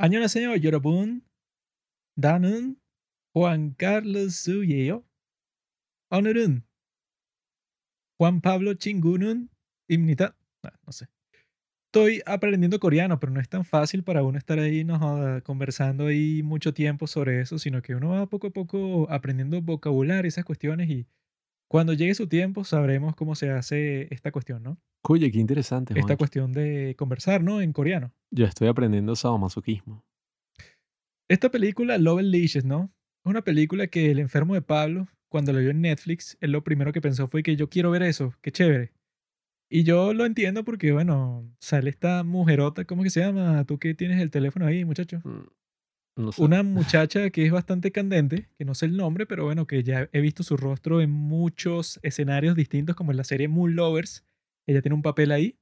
안녕하세요, 여러분. 나는 Juan Carlos예요. 오늘은 Juan Pablo 친구는입니다. Ah, no sé. Estoy aprendiendo coreano, pero no es tan fácil para uno estar ahí no, joda, conversando ahí mucho tiempo sobre eso, sino que uno va poco a poco aprendiendo vocabulario, esas cuestiones, y cuando llegue su tiempo sabremos cómo se hace esta cuestión, ¿no? Oye, qué interesante, Esta Juancho. cuestión de conversar, ¿no? En coreano. Yo estoy aprendiendo sadomasoquismo. Esta película, Love and Leashes, ¿no? Es una película que el enfermo de Pablo, cuando lo vio en Netflix, él lo primero que pensó fue que yo quiero ver eso, qué chévere. Y yo lo entiendo porque, bueno, sale esta mujerota, ¿cómo que se llama? Tú que tienes el teléfono ahí, muchacho. Mm, No sé. Una muchacha que es bastante candente, que no sé el nombre, pero bueno, que ya he visto su rostro en muchos escenarios distintos, como en la serie Moon Lovers. Ella tiene un papel ahí.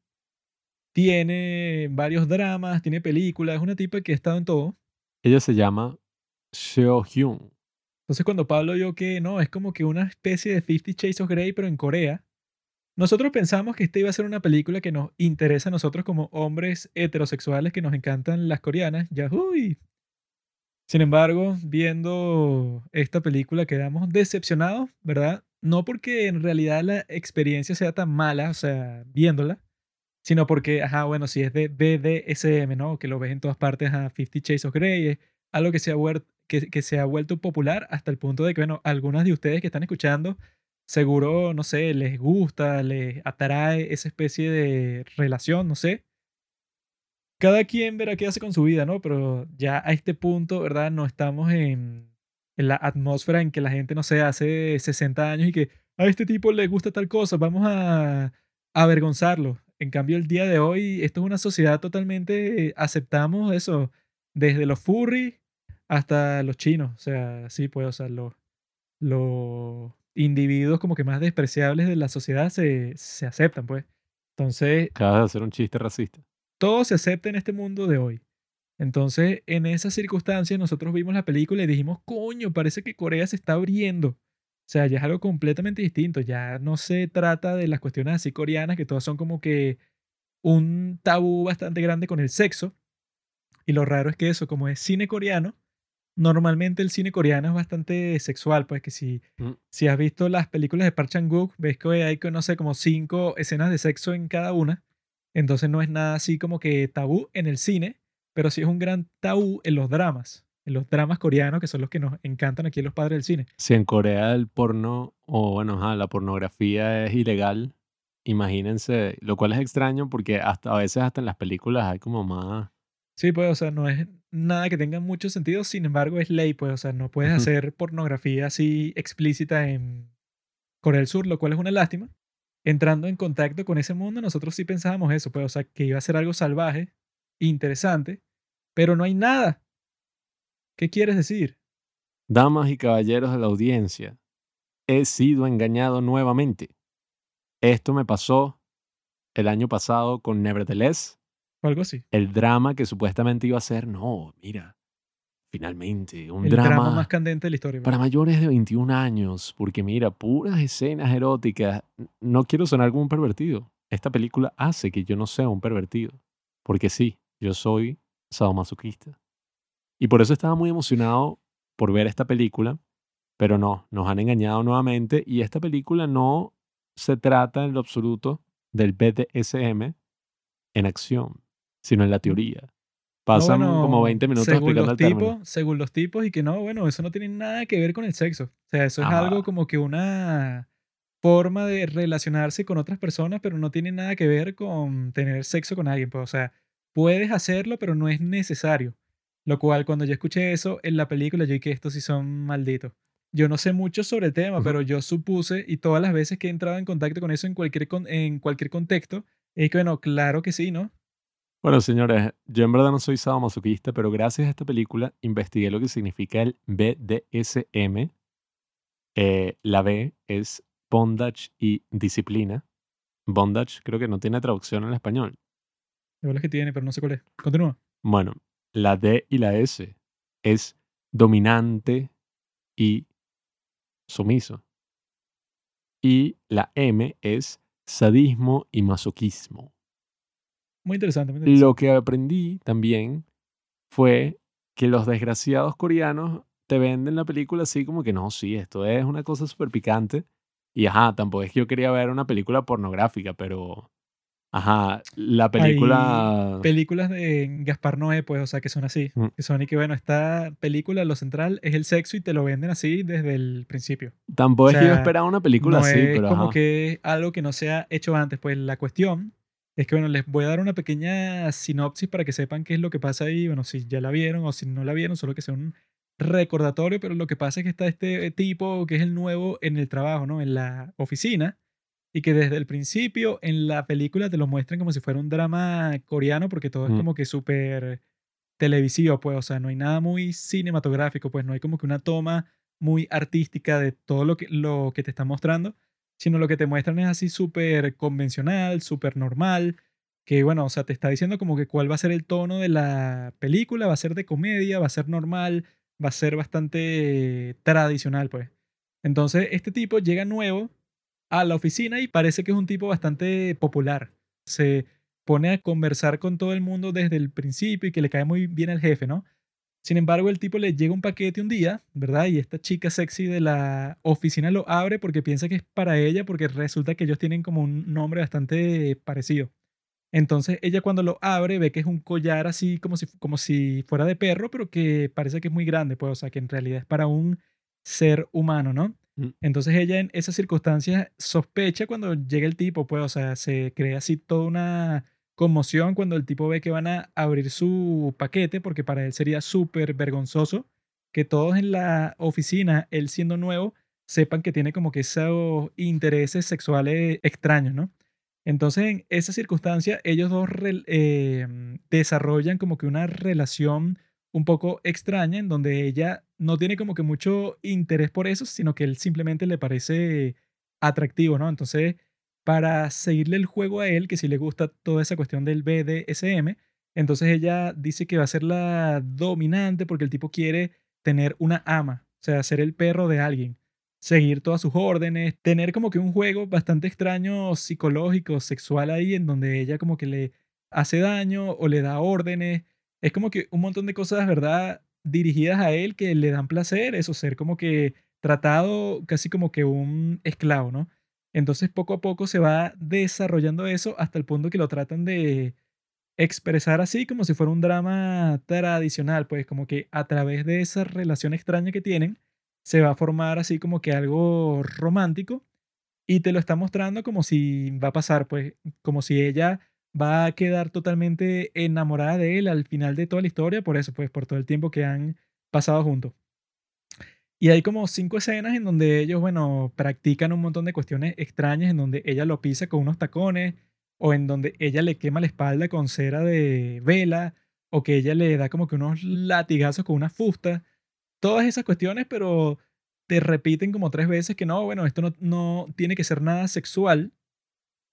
Tiene varios dramas, tiene películas, es una tipa que ha estado en todo. Ella se llama Seo Hyun. Entonces cuando Pablo vio que no, es como que una especie de Fifty Shades of Grey, pero en Corea, nosotros pensamos que esta iba a ser una película que nos interesa a nosotros como hombres heterosexuales que nos encantan las coreanas. Ya, uy. Sin embargo, viendo esta película quedamos decepcionados, ¿verdad? No porque en realidad la experiencia sea tan mala, o sea, viéndola, sino porque, ajá, bueno, si es de BDSM, ¿no? Que lo ves en todas partes a Fifty Shades of Grey, algo que se, ha que se ha vuelto popular hasta el punto de que, bueno, algunas de ustedes que están escuchando, seguro, no sé, les gusta, les atrae esa especie de relación, no sé. Cada quien verá qué hace con su vida, ¿no? Pero ya a este punto, ¿verdad? No estamos en, en la atmósfera en que la gente, no sé, hace 60 años y que a este tipo le gusta tal cosa, vamos a avergonzarlo. En cambio, el día de hoy, esto es una sociedad totalmente, eh, aceptamos eso, desde los furry hasta los chinos. O sea, sí, pues, o sea, los, los individuos como que más despreciables de la sociedad se, se aceptan, pues. Entonces, Acabas de hacer un chiste racista. todo se acepta en este mundo de hoy. Entonces, en esas circunstancias, nosotros vimos la película y dijimos, coño, parece que Corea se está abriendo. O sea, ya es algo completamente distinto. Ya no se trata de las cuestiones así coreanas, que todas son como que un tabú bastante grande con el sexo. Y lo raro es que eso, como es cine coreano, normalmente el cine coreano es bastante sexual. Pues que si, Mm. si has visto las películas de Park Chan-wook, ves que hay, no sé, como cinco escenas de sexo en cada una. Entonces no es nada así como que tabú en el cine, pero sí es un gran tabú en los dramas, en los dramas coreanos, que son los que nos encantan aquí los padres del cine. Si en Corea el porno, o bueno, la pornografía es ilegal, imagínense, lo cual es extraño porque hasta a veces hasta en las películas hay como más... Sí, pues, o sea, no es nada que tenga mucho sentido, sin embargo es ley, pues, o sea, no puedes hacer pornografía así explícita en Corea del Sur, lo cual es una lástima. Entrando en contacto con ese mundo, nosotros sí pensábamos eso, pues, o sea, que iba a ser algo salvaje, interesante, pero no hay nada. ¿Qué quieres decir? Damas y caballeros de la audiencia, he sido engañado nuevamente. Esto me pasó el año pasado con Nevertheless, O algo así. el drama que supuestamente iba a ser, no, mira, finalmente, un El drama, drama más candente de la historia. para pues. mayores de 21 años, porque mira, puras escenas eróticas. No quiero sonar como un pervertido. Esta película hace que yo no sea un pervertido, porque sí, yo soy sadomasoquista. Y por eso estaba muy emocionado por ver esta película, pero no, nos han engañado nuevamente y esta película no se trata en lo absoluto del BDSM en acción, sino en la teoría. No, Pasan bueno, como 20 minutos según explicando los el término. tipos, según los tipos, y que no, bueno, eso no tiene nada que ver con el sexo. O sea, eso es Ajá. algo como que una forma de relacionarse con otras personas, pero no tiene nada que ver con tener sexo con alguien. Pues, o sea, puedes hacerlo, pero no es necesario. Lo cual, cuando yo escuché eso en la película, yo dije, estos sí son malditos. Yo no sé mucho sobre el tema, pero yo supuse, y todas las veces que he entrado en contacto con eso en cualquier, con- en cualquier contexto, es que, bueno, claro que sí, ¿no? Bueno, señores, yo en verdad no soy sadomasoquista, pero gracias a esta película investigué lo que significa el BDSM. Eh, la B es bondage y disciplina. Bondage creo que no tiene traducción en español. De bolas que tiene, pero no sé cuál es. Continúa. Bueno, la D y la S es dominante y sumiso. Y la M es sadismo y masoquismo. Muy interesante, muy interesante. Lo que aprendí también fue que los desgraciados coreanos te venden la película así como que no, sí, esto es una cosa súper picante. Y ajá, tampoco es que yo quería ver una película pornográfica, pero ajá, la Hay película... películas de Gaspar Noé, pues, o sea, que son así. Mm, Que son y que, bueno, esta película, lo central es el sexo y te lo venden así desde el principio. Tampoco O es que yo sea, esperaba una película no así, es pero como ajá. que algo que no se ha hecho antes. Pues la cuestión es que, bueno, les voy a dar una pequeña sinopsis para que sepan qué es lo que pasa ahí. Bueno, si ya la vieron o si no la vieron, solo que sea un recordatorio, pero lo que pasa es que está este tipo que es el nuevo en el trabajo, ¿no? En la oficina. Y que desde el principio en la película te lo muestran como si fuera un drama coreano, porque todo es como que súper televisivo, pues, o sea, no hay nada muy cinematográfico, pues no hay como que una toma muy artística de todo lo que, lo que te están mostrando, sino lo que te muestran es así súper convencional, súper normal, que bueno, o sea, te está diciendo como que cuál va a ser el tono de la película, va a ser de comedia, va a ser normal, va a ser bastante tradicional, pues. Entonces, este tipo llega nuevo a la oficina y parece que es un tipo bastante popular. Se pone a conversar con todo el mundo desde el principio y que le cae muy bien al jefe, ¿no? Sin embargo, el tipo le llega un paquete un día, ¿verdad? Y esta chica sexy de la oficina lo abre porque piensa que es para ella, porque resulta que ellos tienen como un nombre bastante parecido. Entonces ella cuando lo abre ve que es un collar así como si, como si fuera de perro, pero que parece que es muy grande, pues, o sea, que en realidad es para un ser humano, ¿no? Mm, Entonces ella en esas circunstancias sospecha cuando llega el tipo, pues, o sea, se crea así toda una conmoción cuando el tipo ve que van a abrir su paquete, porque para él sería súper vergonzoso que todos en la oficina, él siendo nuevo, sepan que tiene como que esos intereses sexuales extraños, ¿no? Entonces, en esa circunstancia, ellos dos eh, desarrollan como que una relación un poco extraña en donde ella no tiene como que mucho interés por eso, sino que él simplemente le parece atractivo, ¿no? Entonces, para seguirle el juego a él, que si le gusta toda esa cuestión del BDSM, entonces ella dice que va a ser la dominante porque el tipo quiere tener una ama, o sea, ser el perro de alguien, seguir todas sus órdenes, tener como que un juego bastante extraño psicológico, sexual ahí, en donde ella como que le hace daño o le da órdenes. Es como que un montón de cosas, ¿verdad? Dirigidas a él que le dan placer, eso, ser como que tratado casi como que un esclavo, ¿no? Entonces poco a poco se va desarrollando eso hasta el punto que lo tratan de expresar así como si fuera un drama tradicional, pues como que a través de esa relación extraña que tienen, se va a formar así como que algo romántico y te lo está mostrando como si va a pasar, pues como si ella va a quedar totalmente enamorada de él al final de toda la historia, por eso, pues por todo el tiempo que han pasado juntos. Y hay como cinco escenas en donde ellos, bueno, practican un montón de cuestiones extrañas, en donde ella lo pisa con unos tacones, o en donde ella le quema la espalda con cera de vela, o que ella le da como que unos latigazos con una fusta. Todas esas cuestiones, pero te repiten como tres veces que no, bueno, esto no, no tiene que ser nada sexual,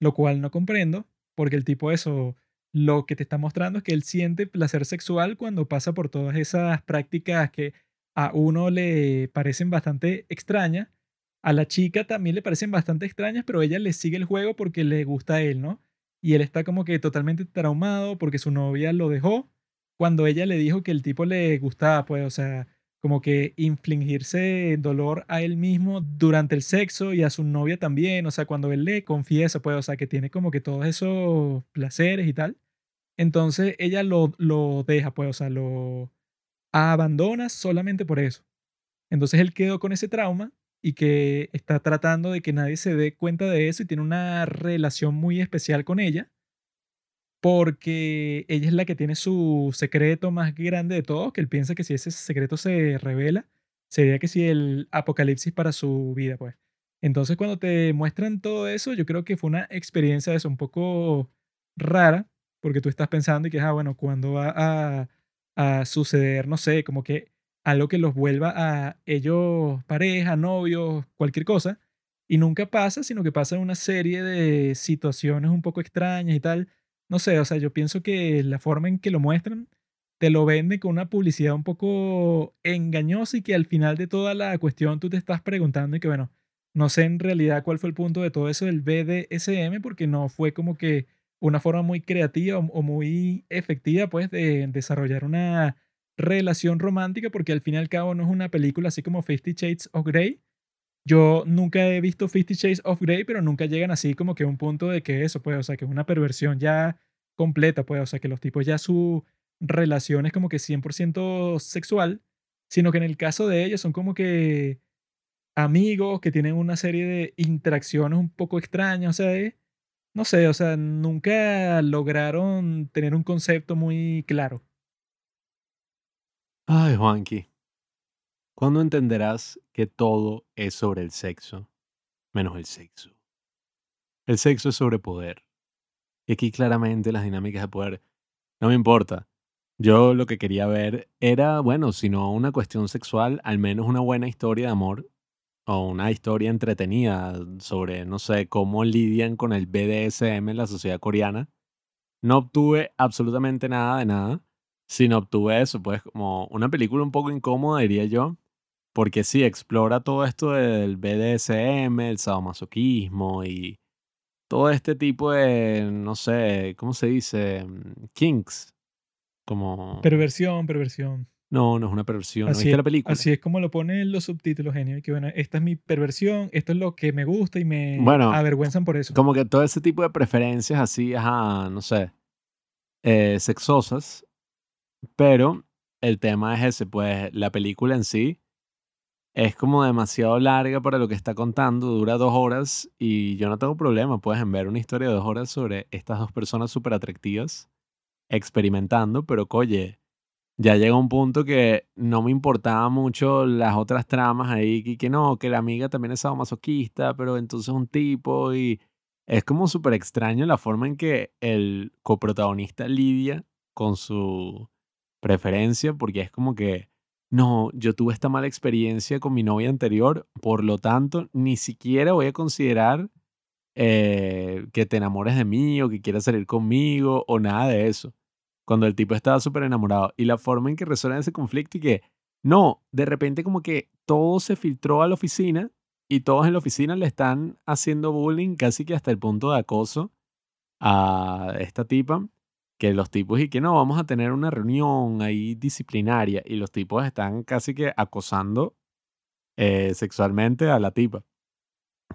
lo cual no comprendo, porque el tipo eso, lo que te está mostrando es que él siente placer sexual cuando pasa por todas esas prácticas que a uno le parecen bastante extrañas, a la chica también le parecen bastante extrañas, pero ella le sigue el juego porque le gusta a él, ¿no? Y él está como que totalmente traumado porque su novia lo dejó cuando ella le dijo que el tipo le gustaba, pues, o sea, como que infligirse dolor a él mismo durante el sexo y a su novia también, o sea, cuando él le confiesa, pues, o sea, que tiene como que todos esos placeres y tal, entonces ella lo, lo deja, pues, o sea, lo abandona solamente por eso. Entonces él quedó con ese trauma y que está tratando de que nadie se dé cuenta de eso y tiene una relación muy especial con ella porque ella es la que tiene su secreto más grande de todos, que él piensa que si ese secreto se revela, sería que si el apocalipsis para su vida, pues. Entonces cuando te muestran todo eso, yo creo que fue una experiencia de eso un poco rara, porque tú estás pensando y que, ah, bueno, ¿cuándo va a, a suceder, no sé, como que algo que los vuelva a ellos pareja, novios, cualquier cosa? Y nunca pasa, sino que pasa una serie de situaciones un poco extrañas y tal no sé, o sea, yo pienso que la forma en que lo muestran te lo venden con una publicidad un poco engañosa y que al final de toda la cuestión tú te estás preguntando y que bueno, no sé en realidad cuál fue el punto de todo eso del BDSM porque no fue como que una forma muy creativa o muy efectiva pues de desarrollar una relación romántica, porque al fin y al cabo no es una película así como Fifty Shades of Grey. Yo nunca he visto Fifty Shades of Grey, pero nunca llegan así como que a un punto de que eso, pues, o sea, que es una perversión ya completa, pues, o sea, que los tipos ya su relación es como que 100% sexual, sino que en el caso de ellos son como que amigos que tienen una serie de interacciones un poco extrañas, o sea, eh, no sé, o sea, nunca lograron tener un concepto muy claro. Ay, Juanqui, ¿cuándo entenderás que todo es sobre el sexo, menos el sexo? El sexo es sobre poder. Y aquí claramente las dinámicas de poder no me importa. Yo lo que quería ver era, bueno, si no una cuestión sexual, al menos una buena historia de amor o una historia entretenida sobre, no sé, cómo lidian con el BDSM en la sociedad coreana. No obtuve absolutamente nada de nada, sino obtuve eso, pues como una película un poco incómoda, diría yo, porque sí, explora todo esto del BDSM, el sadomasoquismo y todo este tipo de, no sé, ¿cómo se dice? Kinks. Como... Perversión, perversión. No, no es una perversión. ¿No Así viste es, la película? así es como lo ponen los subtítulos, genio. Que bueno, esta es mi perversión, esto es lo que me gusta y me Bueno, avergüenzan por eso. como que todo ese tipo de preferencias así, ajá, no sé, eh, sexosas, pero el tema es ese, pues la película en sí es como demasiado larga para lo que está contando, dura dos horas y yo no tengo problema, puedes ver una historia de dos horas sobre estas dos personas súper atractivas experimentando, pero oye, ya llega un punto que no me importaba mucho las otras tramas ahí, que no, que la amiga también es masoquista, pero entonces un tipo y es como súper extraño la forma en que el coprotagonista lidia con su preferencia, porque es como que, no, yo tuve esta mala experiencia con mi novia anterior, por lo tanto, ni siquiera voy a considerar eh, que te enamores de mí o que quieras salir conmigo o nada de eso cuando el tipo estaba súper enamorado. Y la forma en que resuelven ese conflicto y que, no, de repente como que todo se filtró a la oficina y todos en la oficina le están haciendo bullying casi que hasta el punto de acoso a esta tipa, que los tipos y que no, vamos a tener una reunión ahí disciplinaria y los tipos están casi que acosando eh, sexualmente a la tipa.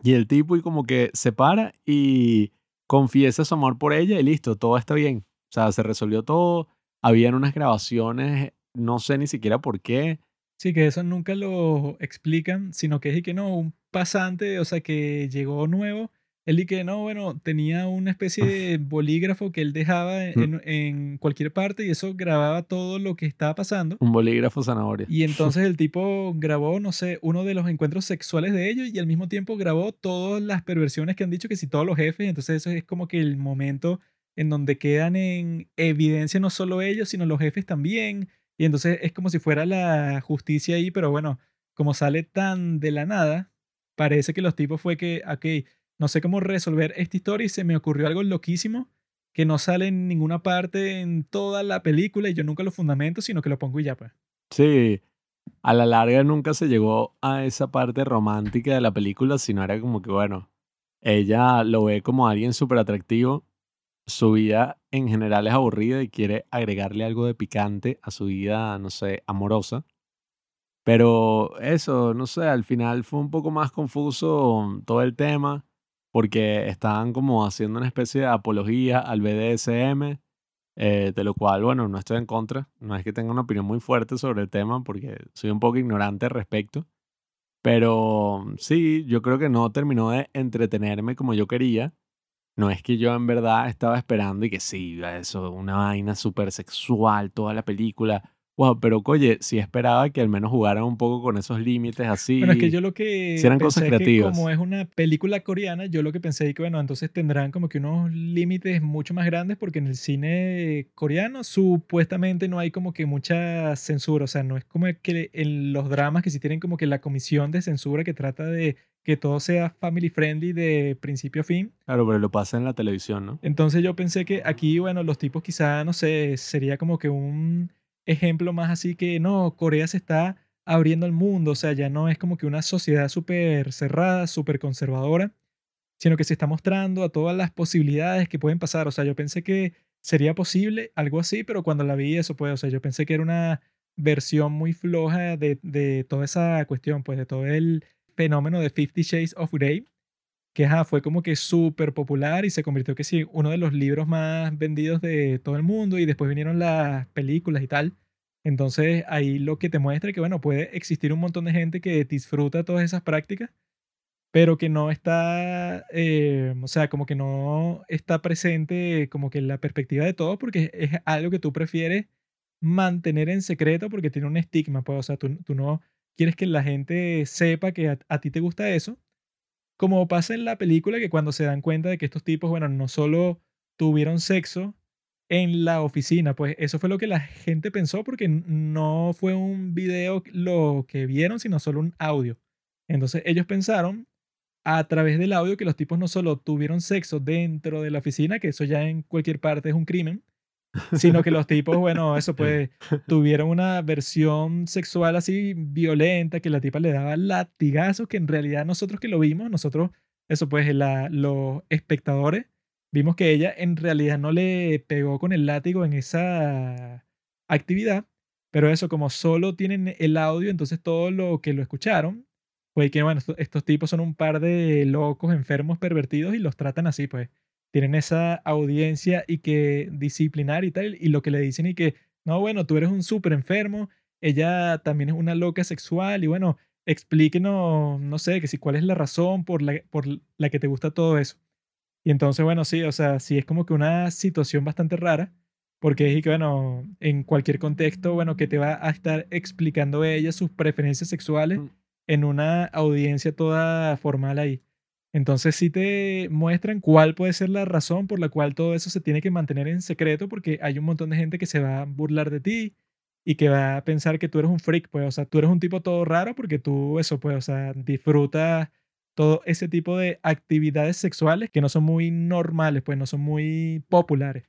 Y el tipo y como que se para y confiesa su amor por ella y listo, todo está bien. O sea, se resolvió todo. Habían unas grabaciones, no sé ni siquiera por qué. Sí, que eso nunca lo explican, sino que es y que no, un pasante, o sea, que llegó nuevo, él y que no, bueno, tenía una especie de bolígrafo que él dejaba en, en cualquier parte y eso grababa todo lo que estaba pasando. Un bolígrafo zanahoria. Y entonces el tipo grabó, no sé, uno de los encuentros sexuales de ellos y al mismo tiempo grabó todas las perversiones que han dicho que si todos los jefes, entonces eso es como que el momento en donde quedan en evidencia no solo ellos, sino los jefes también. Y entonces es como si fuera la justicia ahí, pero bueno, como sale tan de la nada, parece que los tipos fue que, ok, no sé cómo resolver esta historia y se me ocurrió algo loquísimo que no sale en ninguna parte en toda la película y yo nunca lo fundamento, sino que lo pongo y ya pues. Sí, a la larga nunca se llegó a esa parte romántica de la película, sino era como que, bueno, ella lo ve como alguien súper atractivo su vida en general es aburrida y quiere agregarle algo de picante a su vida, no sé, amorosa. Pero eso, no sé, al final fue un poco más confuso todo el tema porque estaban como haciendo una especie de apología al BDSM, eh, de lo cual, bueno, no estoy en contra. No es que tenga una opinión muy fuerte sobre el tema porque soy un poco ignorante al respecto. Pero sí, yo creo que no terminó de entretenerme como yo quería. No es que yo en verdad estaba esperando y que sí, eso, una vaina súper sexual, toda la película. Wow, pero oye, sí esperaba que al menos jugaran un poco con esos límites así. Bueno, es que yo lo que Si eran cosas pensé que creativas. como es una película coreana, yo lo que pensé es que, bueno, entonces tendrán como que unos límites mucho más grandes porque en el cine coreano supuestamente no hay como que mucha censura, o sea, no es como que en los dramas que sí tienen como que la comisión de censura que trata de que todo sea family friendly de principio a fin. Claro, pero lo pasa en la televisión, ¿no? Entonces yo pensé que aquí, bueno, los tipos quizá, no sé, sería como que un ejemplo más así que, no, Corea se está abriendo al mundo, o sea, ya no es como que una sociedad súper cerrada, súper conservadora, sino que se está mostrando a todas las posibilidades que pueden pasar. O sea, yo pensé que sería posible algo así, pero cuando la vi eso, pues, o sea, yo pensé que era una versión muy floja de, de toda esa cuestión, pues de todo el fenómeno de Fifty Shades of Grey, que fue como que súper popular y se convirtió que sí, uno de los libros más vendidos de todo el mundo y después vinieron las películas y tal. Entonces ahí lo que te muestra que, bueno, puede existir un montón de gente que disfruta todas esas prácticas, pero que no está, eh, o sea, como que no está presente como que la perspectiva de todo porque es algo que tú prefieres mantener en secreto porque tiene un estigma, pues, o sea, tú, tú no quieres que la gente sepa que a ti te gusta eso como pasa en la película que cuando se dan cuenta de que estos tipos, bueno, no solo tuvieron sexo en la oficina, pues eso fue lo que la gente pensó porque no fue un video lo que vieron, sino solo un audio. Entonces ellos pensaron a través del audio que los tipos no solo tuvieron sexo dentro de la oficina, que eso ya en cualquier parte es un crimen, sino que los tipos, bueno, eso pues, tuvieron una versión sexual así violenta, que la tipa le daba latigazos, que en realidad nosotros que lo vimos, nosotros, eso pues, la, los espectadores, vimos que ella en realidad no le pegó con el látigo en esa actividad, pero eso como solo tienen el audio, entonces todo lo que lo escucharon fue que, bueno, estos tipos son un par de locos, enfermos, pervertidos y los tratan así, pues tienen esa audiencia y que disciplinar y tal, y lo que le dicen y que, no, bueno, tú eres un súper enfermo, ella también es una loca sexual y bueno, explíquenos, no sé, que si cuál es la razón por la, por la que te gusta todo eso. Y entonces, bueno, sí, o sea, sí es como que una situación bastante rara, porque es que, bueno, en cualquier contexto, bueno, que te va a estar explicando ella sus preferencias sexuales mm. en una audiencia toda formal ahí. Entonces sí te muestran cuál puede ser la razón por la cual todo eso se tiene que mantener en secreto porque hay un montón de gente que se va a burlar de ti y que va a pensar que tú eres un freak, pues, o sea, tú eres un tipo todo raro porque tú eso, pues, o sea, disfrutas todo ese tipo de actividades sexuales que no son muy normales, pues no son muy populares.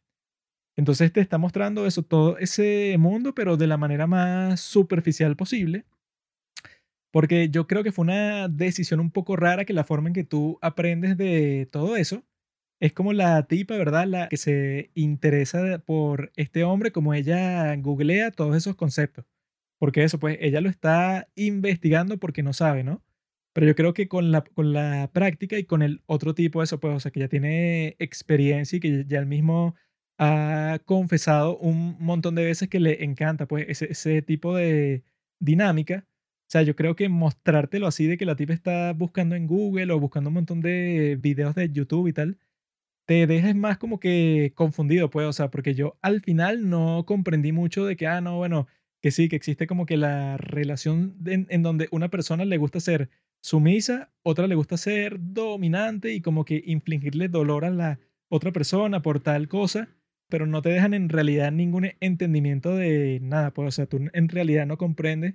Entonces te está mostrando eso, todo ese mundo, pero de la manera más superficial posible porque yo creo que fue una decisión un poco rara que la forma en que tú aprendes de todo eso es como la tipa, ¿verdad? La que se interesa por este hombre, como ella googlea todos esos conceptos. Porque eso, pues ella lo está investigando porque no sabe, ¿no? Pero yo creo que con la, con la práctica y con el otro tipo de eso, pues, o sea, que ya tiene experiencia y que ya él mismo ha confesado un montón de veces que le encanta, pues, ese, ese tipo de dinámica sea, yo creo que mostrártelo así de que la tipa está buscando en Google o buscando un montón de videos de YouTube y tal, te dejas más como que confundido, pues, o sea, porque yo al final no comprendí mucho de que, ah, no, bueno, que sí, que existe como que la relación en, donde una persona le gusta ser sumisa, otra le gusta ser dominante y como que infligirle dolor a la otra persona por tal cosa, pero no te dejan en realidad ningún entendimiento de nada, pues, o sea, tú en realidad no comprendes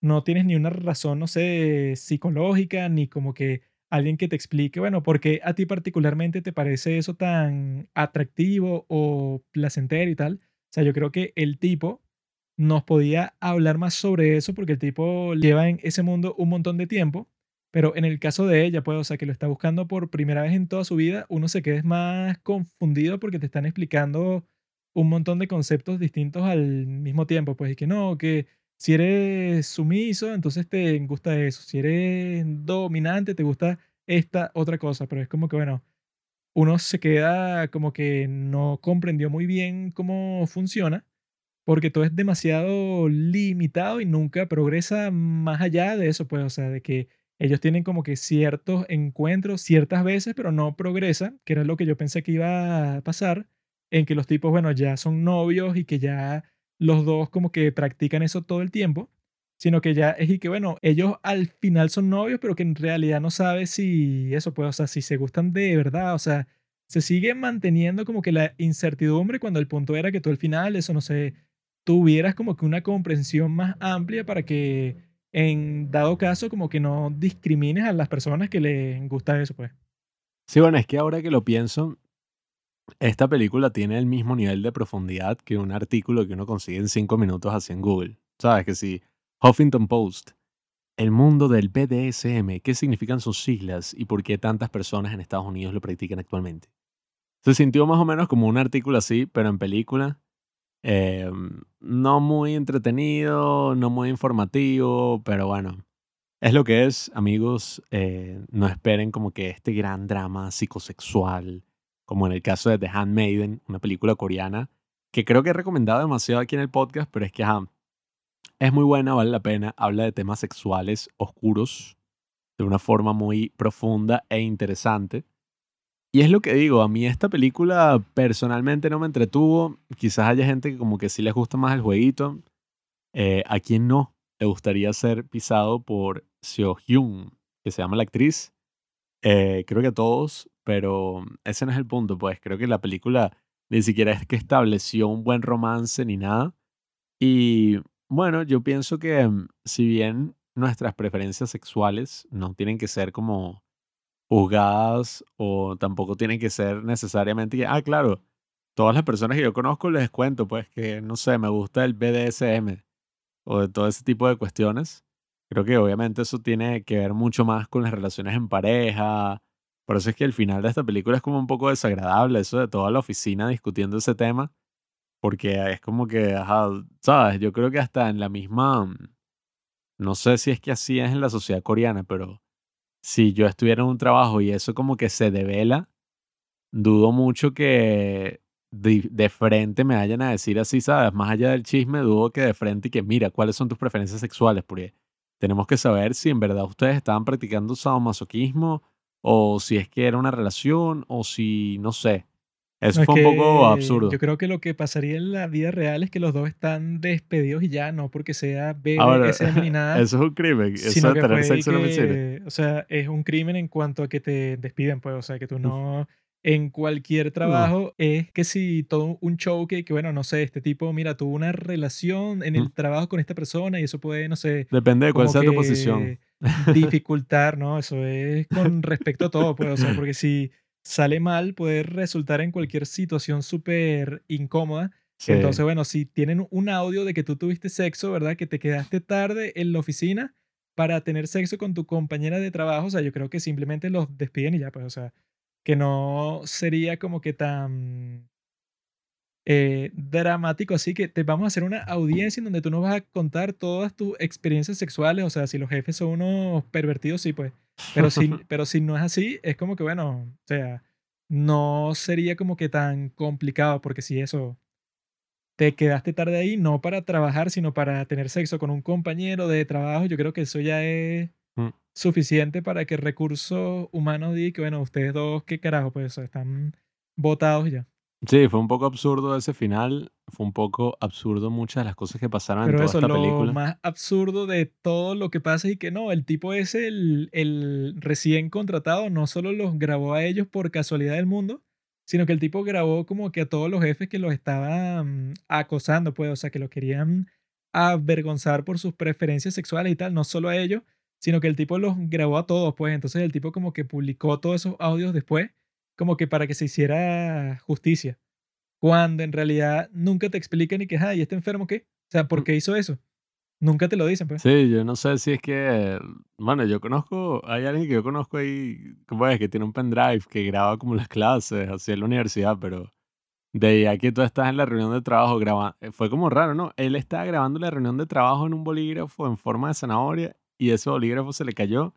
no tienes ni una razón, no sé, psicológica, ni como que alguien que te explique, bueno, ¿por qué a ti particularmente te parece eso tan atractivo o placentero y tal? O sea, yo creo que el tipo nos podía hablar más sobre eso porque el tipo lleva en ese mundo un montón de tiempo, pero en el caso de ella, pues, o sea, que lo está buscando por primera vez en toda su vida, uno se queda más confundido porque te están explicando un montón de conceptos distintos al mismo tiempo, pues, y que no, que si eres sumiso, entonces te gusta eso. Si eres dominante, te gusta esta otra cosa. Pero es como que, bueno, uno se queda como que no comprendió muy bien cómo funciona, porque todo es demasiado limitado y nunca progresa más allá de eso, pues, o sea, de que ellos tienen como que ciertos encuentros ciertas veces, pero no progresa, que era lo que yo pensé que iba a pasar, en que los tipos, bueno, ya son novios y que ya los dos como que practican eso todo el tiempo, sino que ya es y que, bueno, ellos al final son novios, pero que en realidad no sabe si eso puede, o sea, si se gustan de verdad, o sea, se sigue manteniendo como que la incertidumbre cuando el punto era que tú al final, eso no sé, tuvieras como que una comprensión más amplia para que en dado caso como que no discrimines a las personas que les gusta eso, pues. Sí, bueno, es que ahora que lo pienso, esta película tiene el mismo nivel de profundidad que un artículo que uno consigue en cinco minutos así en Google. ¿Sabes? Que si Huffington Post, el mundo del BDSM, qué significan sus siglas y por qué tantas personas en Estados Unidos lo practican actualmente. Se sintió más o menos como un artículo así, pero en película. Em, no muy entretenido, no muy informativo, pero bueno, es lo que es, amigos. eh, no esperen como que este gran drama psicosexual, como en el caso de The Handmaiden, una película coreana, que creo que he recomendado demasiado aquí en el podcast, pero es que es muy buena, vale la pena. Habla de temas sexuales oscuros de una forma muy profunda e interesante. Y es lo que digo, a mí esta película personalmente no me entretuvo. Quizás haya gente que como que sí les gusta más el jueguito. Eh, a quien no le gustaría ser pisado por Seo Hyun, que se llama la actriz. Eh, creo que a todos, pero ese no es el punto, pues creo que la película ni siquiera es que estableció un buen romance ni nada. Y bueno, yo pienso que mm, si bien nuestras preferencias sexuales no tienen que ser como juzgadas o tampoco tienen que ser necesariamente que, ah, claro, todas las personas que yo conozco les cuento, pues que, no sé, me gusta el BDSM o de todo ese tipo de cuestiones. Creo que obviamente eso tiene que ver mucho más con las relaciones en pareja. Por eso es que el final de esta película es como un poco desagradable, eso de toda la oficina discutiendo ese tema, porque es como que, ajá, sabes, yo creo que hasta en la misma, mm, no sé si es que así es en la sociedad coreana, pero si yo estuviera en un trabajo y eso como que se devela, dudo mucho que de, frente me vayan a decir así, ¿sabes? Más allá del chisme, dudo que de frente y que mira, ¿cuáles son tus preferencias sexuales? Porque tenemos que saber si en verdad ustedes estaban practicando sadomasoquismo o si es que era una relación o si, no sé. Eso es fue un poco que yo absurdo. creo que lo que pasaría en la vida real es que los dos están despedidos y ya, no porque sea BDSM ni nada, eso es un crimen, eso que tener sexo que, o sea, es un crimen en cuanto a que te despiden, pues, o sea, que tú no, en cualquier trabajo es que si todo un show que, que, bueno, no sé, este tipo, mira, tuvo una relación en el trabajo con esta persona y eso puede, no sé, Depende de cuál sea tu posición. Dificultar, ¿no? Eso es con respecto a todo, pues, o sea, porque si sale mal puede resultar en cualquier situación súper incómoda. Sí, Entonces, bueno, si tienen un audio de que tú tuviste sexo, ¿verdad? Que te quedaste tarde en la oficina para tener sexo con tu compañera de trabajo, o sea, yo creo que simplemente los despiden y ya, pues, o sea, que no sería como que tan eh, dramático, así que te vamos a hacer una audiencia en donde tú nos vas a contar todas tus experiencias sexuales, o sea, si los jefes son unos pervertidos, sí, pues, pero si, pero si no es así, es como que, bueno, o sea, no sería como que tan complicado, porque si eso, te quedaste tarde ahí, no para trabajar, sino para tener sexo con un compañero de trabajo, yo creo que eso ya es Mm. suficiente para que recursos humanos diga que, bueno, ustedes dos, qué carajo, pues, están votados ya. Sí, fue un poco absurdo ese final. Fue un poco absurdo muchas de las cosas que pasaron en toda eso, esta lo película. más absurdo de todo lo que pasa es que no, el tipo ese, el, el recién contratado, no solo los grabó a ellos por casualidad del mundo, sino que el tipo grabó como que a todos los jefes que los estaban acosando, pues, o sea, que los querían avergonzar por sus preferencias sexuales y tal, no solo a ellos, sino que el tipo los grabó a todos, pues, entonces el tipo como que publicó todos esos audios después, como que para que se hiciera justicia, cuando en realidad nunca te explican ni que, ay, ¿este enfermo qué? O sea, ¿por Mm. qué hizo eso? Nunca te lo dicen, pues. Sí, yo no sé si es que, bueno, yo conozco, hay alguien que yo conozco ahí, ¿cómo es? Que tiene un pendrive que graba como las clases, así en la universidad, pero de ahí a que tú estás en la reunión de trabajo grabando, fue como raro, ¿no? Él estaba grabando la reunión de trabajo en un bolígrafo en forma de zanahoria y ese bolígrafo se le cayó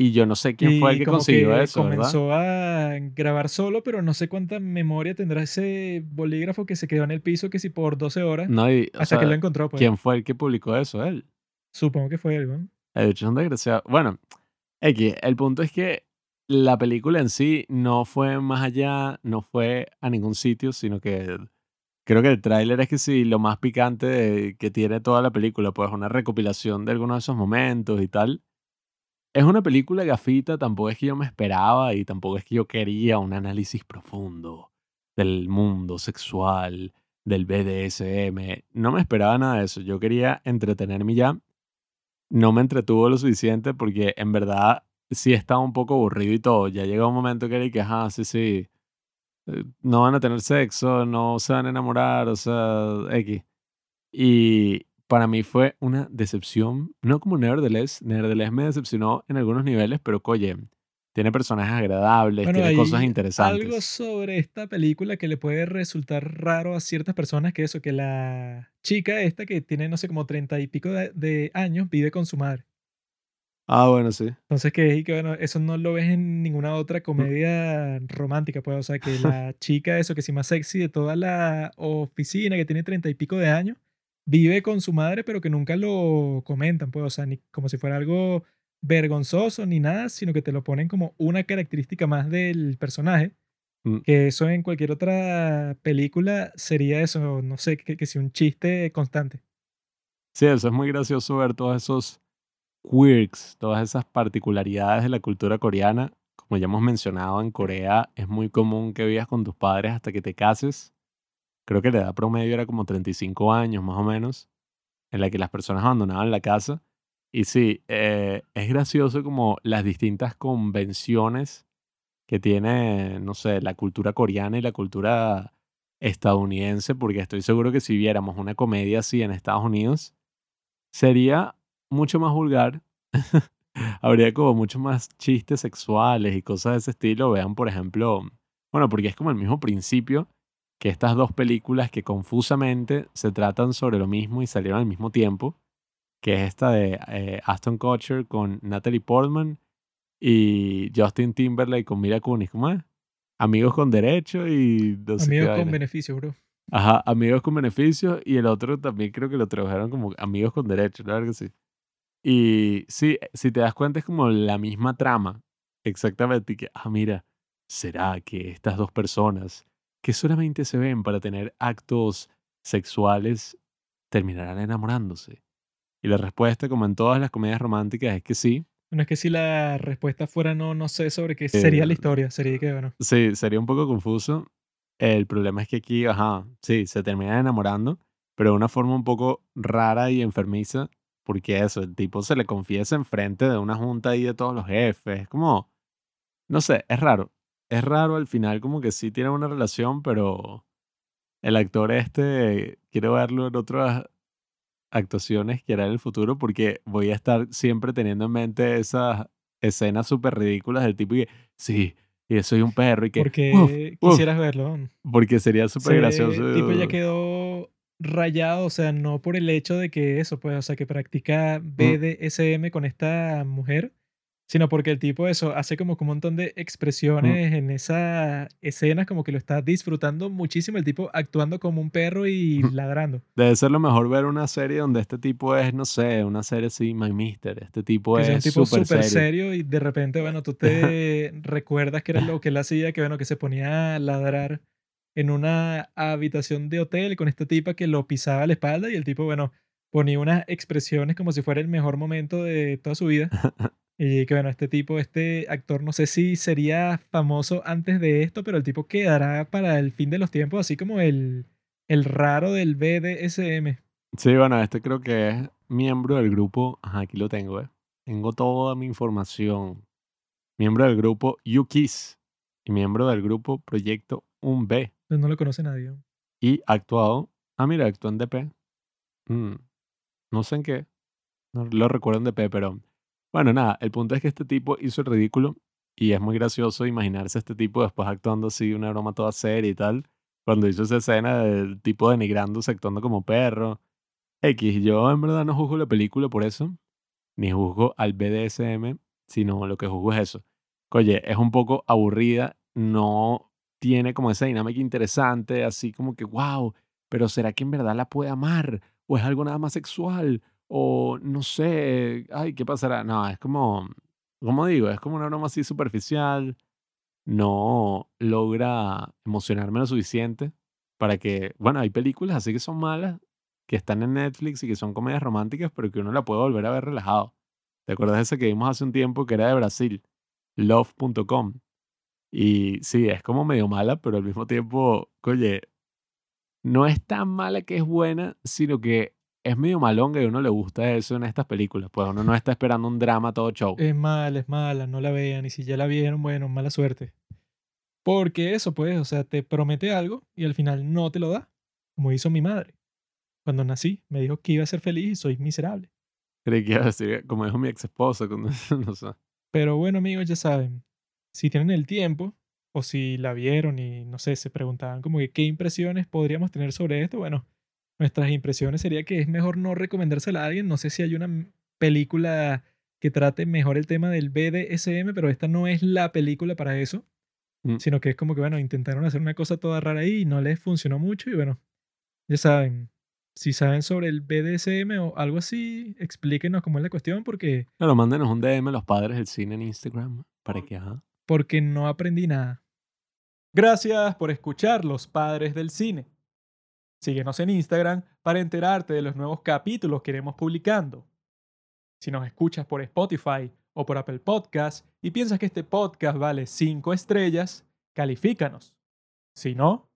y yo no sé quién fue el Y que consiguió que eso, ¿verdad? comenzó a grabar solo, pero no sé cuánta memoria tendrá ese bolígrafo que se quedó en el piso, que si por 12 horas, No, y, hasta que lo sea, encontró, pues. ¿quién fue el que publicó eso? Él. Supongo que fue algo. ¿no? El bicho es un desgraciado. Bueno, X, el punto es que la película en sí no fue más allá, no fue a ningún sitio, sino que creo que el tráiler es que sí, lo más picante de- que tiene toda la película, pues una recopilación de algunos de esos momentos y tal. Es una película gafita, tampoco es que yo me esperaba y tampoco es que yo quería un análisis profundo del mundo sexual, del BDSM. No me esperaba nada de eso. Yo quería entretenerme ya. No me entretuvo lo suficiente porque en verdad sí estaba un poco aburrido y todo. Ya llegó un momento que era que, ajá, sí, sí. eh, No van a tener sexo, no se van a enamorar, o sea, X. Y para mí fue una decepción, no como Nevertheless. Nevertheless me decepcionó en algunos niveles, pero oye, Tiene personajes agradables, Bueno, tiene cosas hay algo interesantes. sobre esta película que le puede resultar raro a ciertas personas, que eso, que la chica esta que tiene, no sé, como treinta y pico de, de años, vive con su madre. Ah, bueno, sí. Entonces, que, y que bueno, eso no lo ves en ninguna otra comedia romántica, pues, o sea, que la chica, eso, que sí más sexy de toda la oficina, que tiene treinta y pico de años, vive con su madre, pero que nunca lo comentan, pues, o sea, ni como si fuera algo vergonzoso ni nada, sino que te lo ponen como una característica más del personaje, Mm, que eso en cualquier otra película sería eso, no sé, que, que si un chiste constante. Sí, eso es muy gracioso ver todos esos quirks, todas esas particularidades de la cultura coreana. Como ya hemos mencionado, en Corea es muy común que vivas con tus padres hasta que te cases. Creo que la edad promedio era como 35 años más o menos, en la que las personas abandonaban la casa. Y sí, eh, es gracioso como las distintas convenciones que tiene, no sé, la cultura coreana y la cultura estadounidense, porque estoy seguro que si viéramos una comedia así en Estados Unidos, sería mucho más vulgar. Habría como mucho más chistes sexuales y cosas de ese estilo. Vean, por ejemplo, bueno, porque es como el mismo principio que estas dos películas que confusamente se tratan sobre lo mismo y salieron al mismo tiempo, que es esta de eh, Aston Kutcher con Natalie Portman y Justin Timberlake con Mila Kunis. ¿Cómo es? Amigos con derecho y no sé Amigos con beneficios, bro. Ajá, amigos con beneficios y el otro también creo que lo trabajaron como amigos con derechos, la verdad que sí. Y sí, si te das cuenta es como la misma trama, exactamente, y que, ah, mira, ¿será que estas dos personas que solamente se ven para tener actos sexuales terminarán enamorándose? Y la respuesta, como en todas las comedias románticas, es que sí. Bueno, es que si la respuesta fuera no, no sé sobre qué sería la Eh, historia, sería que, bueno, Sí, sería un poco confuso. El problema es que aquí, ajá, sí, se terminan enamorando, pero de una forma un poco rara y enfermiza, porque eso, el tipo se le confiesa enfrente de una junta ahí de todos los jefes. Es como, no sé, es raro. Es raro al final, como que sí tienen una relación, pero el actor este, quiero verlo en otras actuaciones que hará en el futuro, porque voy a estar siempre teniendo en mente esas escenas súper ridículas del tipo y que, sí, y soy un perro y que, porque uf, quisieras verlo. porque sería súper gracioso. Ese tipo ya quedó rayado, o sea, no por el hecho de que eso, pues, o sea, que practica Mm, BDSM con esta mujer, sino porque el tipo eso hace como un montón de mm, expresiones en esas escenas, como que lo está disfrutando muchísimo, el tipo actuando como un perro y mm. ladrando. Debe ser lo mejor ver una serie donde este tipo es, no sé, una serie así, My Mister. Este tipo Que sea un es tipo súper serio. serio y de repente, bueno, tú te recuerdas que era lo que él hacía, que bueno, que se ponía a ladrar en una habitación de hotel con esta tipa que lo pisaba a la espalda y el tipo, bueno, ponía unas expresiones como si fuera el mejor momento de toda su vida. Y que bueno, este tipo, este actor, no sé si sería famoso antes de esto, pero el tipo quedará para el fin de los tiempos, así como el, el raro del BDSM. Sí, bueno, este creo que es miembro del grupo. Ajá, aquí lo tengo, ¿eh? Tengo toda mi información. Miembro del grupo UKIS y miembro del grupo Proyecto 1B. Pues no lo conoce nadie. Y ha actuado. Ah, mira, actuó en DP. Mm, no sé en qué. No lo recuerdo en DP, pero. Bueno, nada, el punto es que este tipo hizo el ridículo y es muy gracioso imaginarse a este tipo después actuando así, una broma toda seria y tal. Cuando hizo esa escena del tipo denigrándose, actuando como perro. X, yo en verdad no juzgo la película por eso, ni juzgo al BDSM, sino lo que juzgo es eso. Oye, es un poco aburrida, no tiene como esa dinámica interesante, así como que, wow, pero ¿será que en verdad la puede amar? ¿O es algo nada más sexual? O no sé, ay, ¿qué pasará? No, es como, como digo, es como una broma así superficial, no logra emocionarme lo suficiente para que, bueno, hay películas así que son malas, que están en Netflix y que son comedias románticas, pero que uno la puede volver a ver relajado. ¿Te acuerdas de esa que vimos hace un tiempo que era de Brasil? Love.com. Y sí, es como medio mala, pero al mismo tiempo, oye, no es tan mala que es buena, sino que es medio malonga y a uno le gusta eso en estas películas. Pues uno no está esperando un drama todo show. Es mala, es mala, no la vean. Y si ya la vieron, bueno, mala suerte. Porque eso, pues, o sea, te promete algo y al final no te lo da. Como hizo mi madre. Cuando nací, me dijo que iba a ser feliz y soy miserable. Creí que iba a decir, como dijo mi ex esposa, cuando, no sé. Pero bueno, amigos, ya saben. si tienen el tiempo o si la vieron y no sé, se preguntaban como que qué impresiones podríamos tener sobre esto, bueno, nuestras impresiones sería que es mejor no recomendársela a alguien. No sé si hay una película que trate mejor el tema del BDSM, pero esta no es la película para eso, Mm. sino que es como que, bueno, intentaron hacer una cosa toda rara ahí y no les funcionó mucho y bueno, ya saben, si saben sobre el BDSM o algo así, explíquenos cómo es la cuestión porque, Claro, mándenos un DM a los padres del cine en Instagram para que, ajá. porque no aprendí nada. Gracias por escuchar Los Padres del Cine. Síguenos en Instagram para enterarte de los nuevos capítulos que iremos publicando. Si nos escuchas por Spotify o por Apple Podcast y piensas que este podcast vale 5 estrellas, califícanos. Si no,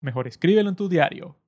mejor escríbelo en tu diario.